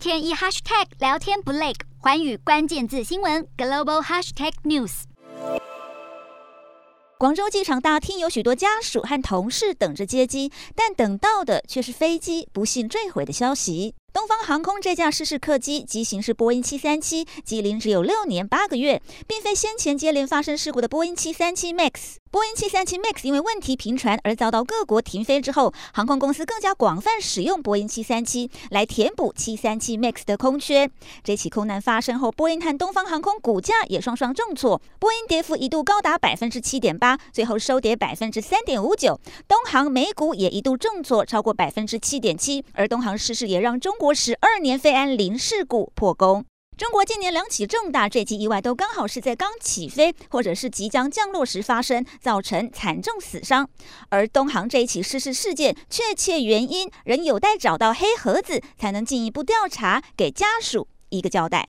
天一 hashtag 聊天不累，寰宇关键字新闻 global hashtag news。广州机场大厅有许多家属和同事等着接机，但等到的却是飞机不幸坠毁的消息。东方航空这架失事客机机型是波音七三七，机龄只有六年八个月，并非先前接连发生事故的波音七三七 MAX。波音七三七 MAX 因为问题频传而遭到各国停飞之后，航空公司更加广泛使用波音七三七来填补七三七 MAX 的空缺。这起空难发生后，波音和东方航空股价也双双重挫，波音跌幅一度高达百分之七点八，最后收跌百分之三点五九。东航美股也一度重挫超过百分之七点七，而东航失事也让中国十二年飞安零事故破功。中国近年两起重大坠机意外都刚好是在刚起飞或者是即将降落时发生，造成惨重死伤。而东航这一起失事事件确切原因仍有待找到黑盒子，才能进一步调查，给家属一个交代。